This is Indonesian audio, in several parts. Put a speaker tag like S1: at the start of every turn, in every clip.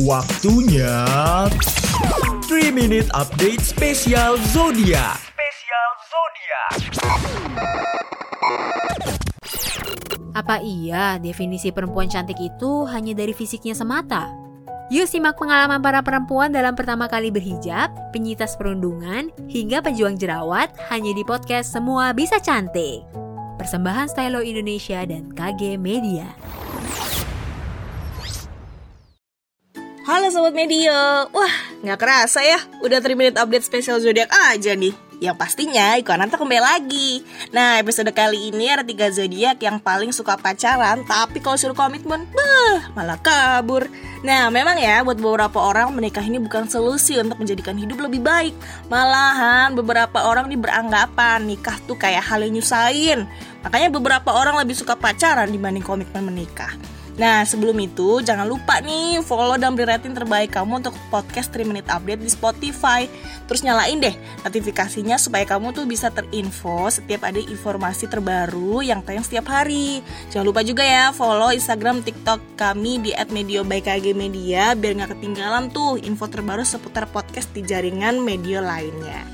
S1: Waktunya 3 Minute Update Spesial Zodiak. Spesial Zodiak.
S2: Apa iya definisi perempuan cantik itu hanya dari fisiknya semata? Yuk simak pengalaman para perempuan dalam pertama kali berhijab, penyitas perundungan, hingga pejuang jerawat hanya di podcast Semua Bisa Cantik. Persembahan Stylo Indonesia dan KG Media.
S3: Halo Sobat Media, wah nggak kerasa ya, udah 3 minute update spesial zodiak aja nih. Yang pastinya Ikonan tuh kembali lagi. Nah episode kali ini ada tiga zodiak yang paling suka pacaran, tapi kalau suruh komitmen, bah malah kabur. Nah memang ya buat beberapa orang menikah ini bukan solusi untuk menjadikan hidup lebih baik. Malahan beberapa orang nih beranggapan nikah tuh kayak hal yang nyusahin. Makanya beberapa orang lebih suka pacaran dibanding komitmen menikah. Nah sebelum itu jangan lupa nih follow dan beri rating terbaik kamu untuk podcast 3 Minute Update di Spotify Terus nyalain deh notifikasinya supaya kamu tuh bisa terinfo setiap ada informasi terbaru yang tayang setiap hari Jangan lupa juga ya follow Instagram TikTok kami di @media Biar gak ketinggalan tuh info terbaru seputar podcast di jaringan media lainnya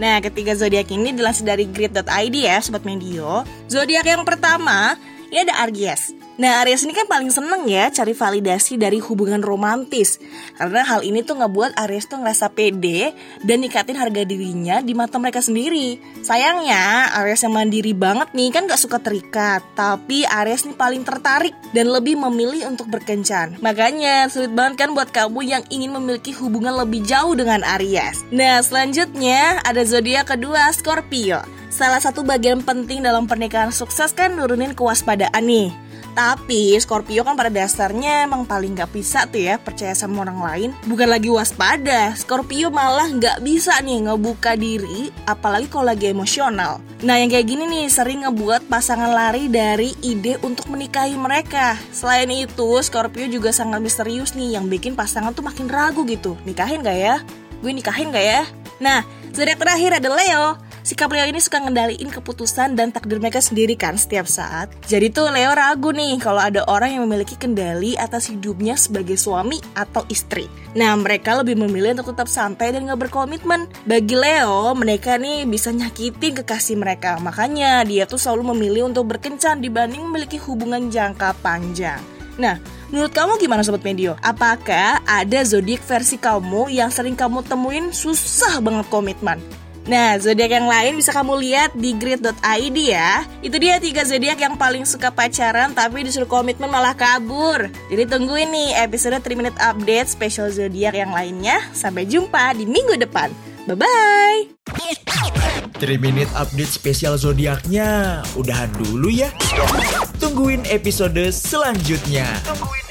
S3: Nah, ketiga zodiak ini dilansir dari grid.id ya, Sobat Medio. Zodiak yang pertama, ini ada Aries. Nah Aries ini kan paling seneng ya cari validasi dari hubungan romantis. Karena hal ini tuh ngebuat Aries tuh ngerasa pede dan nikatin harga dirinya di mata mereka sendiri. Sayangnya Aries yang mandiri banget nih kan gak suka terikat. Tapi Aries nih paling tertarik dan lebih memilih untuk berkencan. Makanya sulit banget kan buat kamu yang ingin memiliki hubungan lebih jauh dengan Aries Nah selanjutnya ada zodiak kedua Scorpio. Salah satu bagian penting dalam pernikahan sukses kan nurunin kewaspadaan nih tapi Scorpio kan pada dasarnya emang paling gak bisa tuh ya percaya sama orang lain. Bukan lagi waspada, Scorpio malah gak bisa nih ngebuka diri apalagi kalau lagi emosional. Nah yang kayak gini nih sering ngebuat pasangan lari dari ide untuk menikahi mereka. Selain itu Scorpio juga sangat misterius nih yang bikin pasangan tuh makin ragu gitu. Nikahin gak ya? Gue nikahin gak ya? Nah, zodiak terakhir ada Leo Sikap Leo ini suka ngendaliin keputusan dan takdir mereka sendiri kan setiap saat. Jadi tuh Leo ragu nih kalau ada orang yang memiliki kendali atas hidupnya sebagai suami atau istri. Nah mereka lebih memilih untuk tetap santai dan gak berkomitmen. Bagi Leo, mereka nih bisa nyakitin kekasih mereka. Makanya dia tuh selalu memilih untuk berkencan dibanding memiliki hubungan jangka panjang. Nah, menurut kamu gimana Sobat Medio? Apakah ada zodiak versi kamu yang sering kamu temuin susah banget komitmen? Nah, zodiak yang lain bisa kamu lihat di grid.id ya. Itu dia tiga zodiak yang paling suka pacaran tapi disuruh komitmen malah kabur. Jadi tungguin nih episode 3 minute update special zodiak yang lainnya. Sampai jumpa di minggu depan. Bye bye.
S1: 3 Minute Update spesial zodiaknya udahan dulu ya. Tungguin episode selanjutnya. Tungguin